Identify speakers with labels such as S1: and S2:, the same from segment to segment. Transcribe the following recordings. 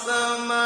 S1: السماء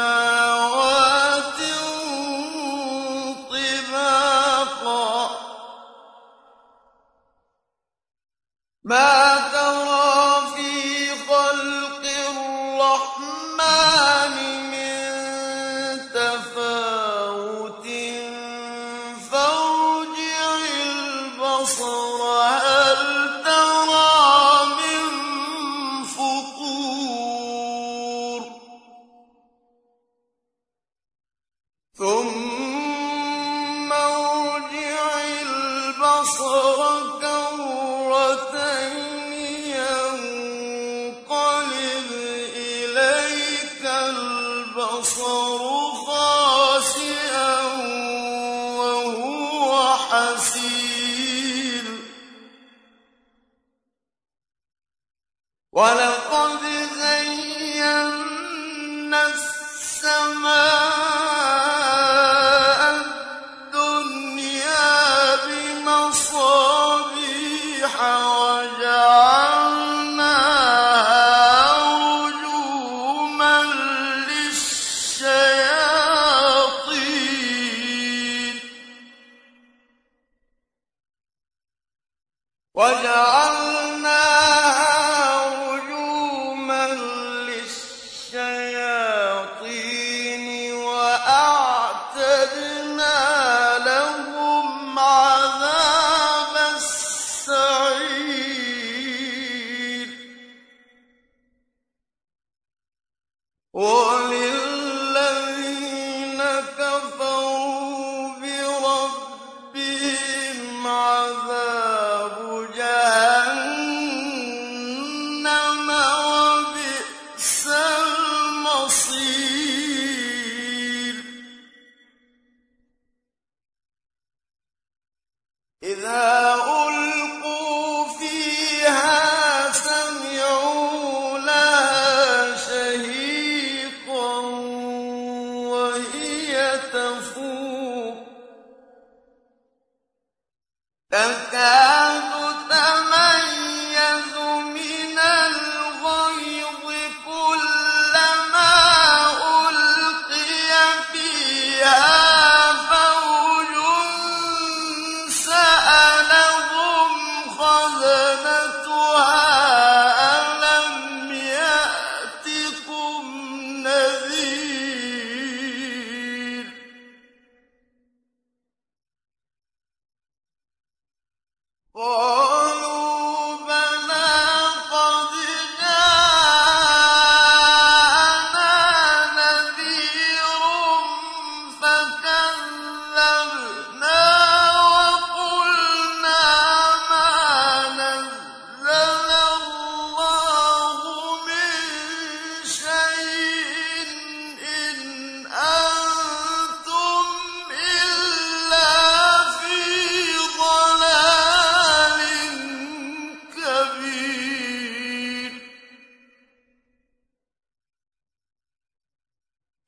S1: ولو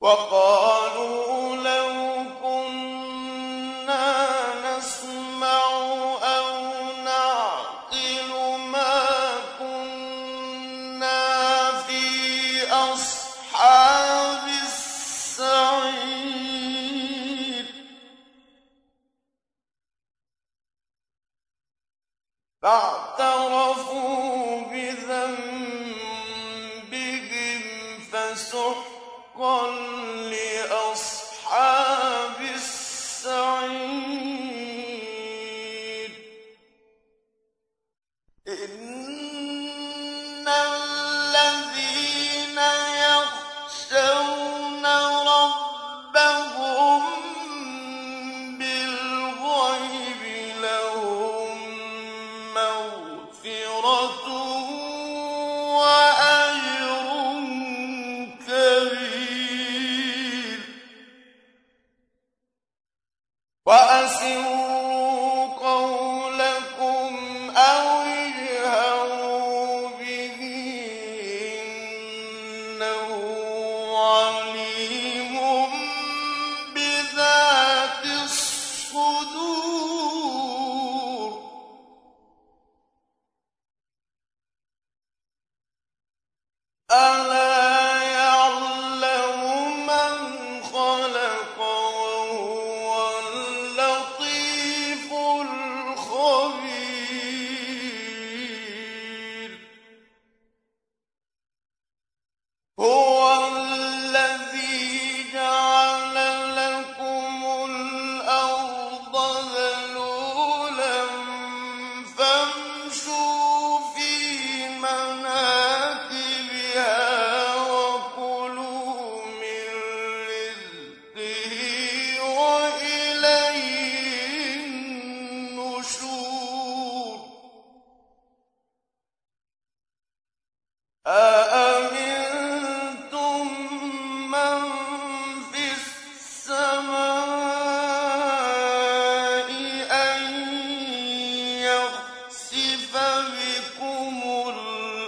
S1: وقال ألا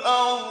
S1: الأرض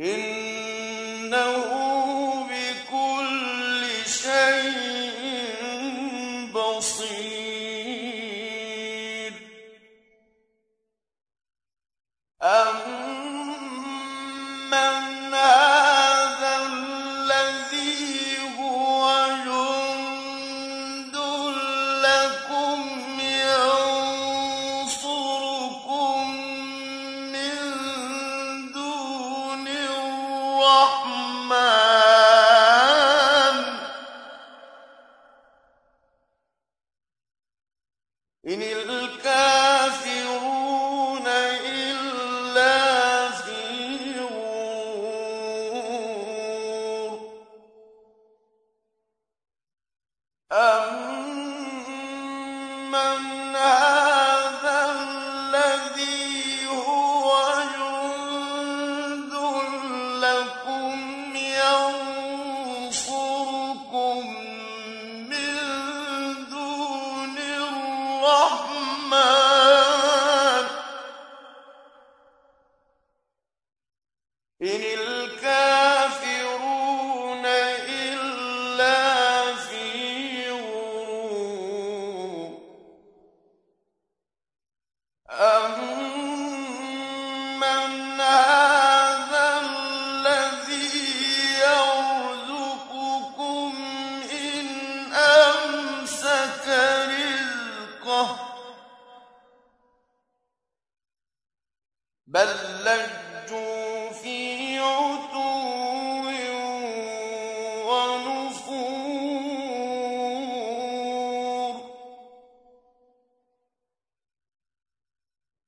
S1: إنه الرحمن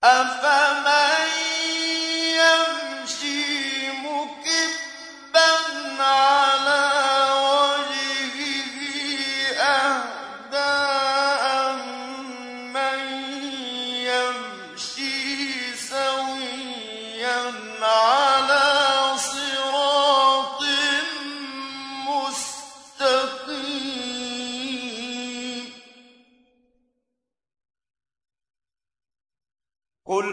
S1: أَفَمَن قُلْ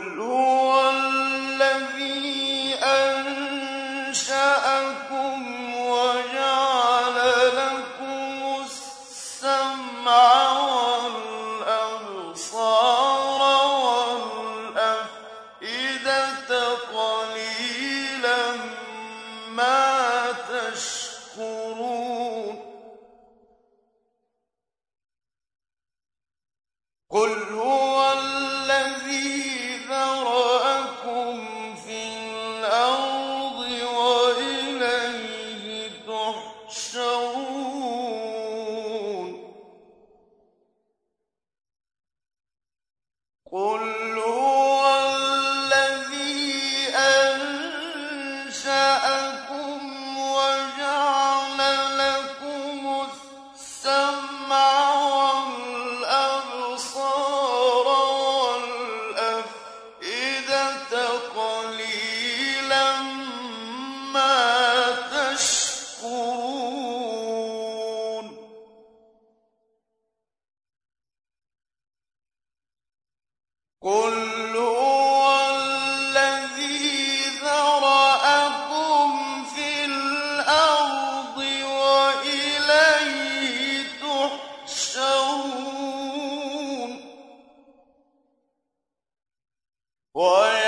S1: What.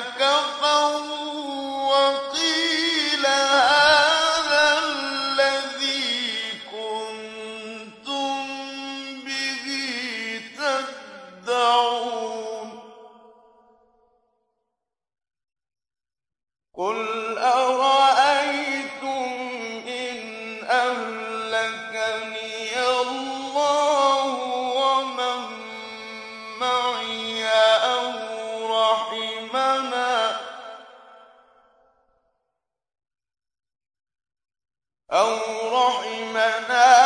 S1: الَّذِينَ أَوْ رَحِمَنَا.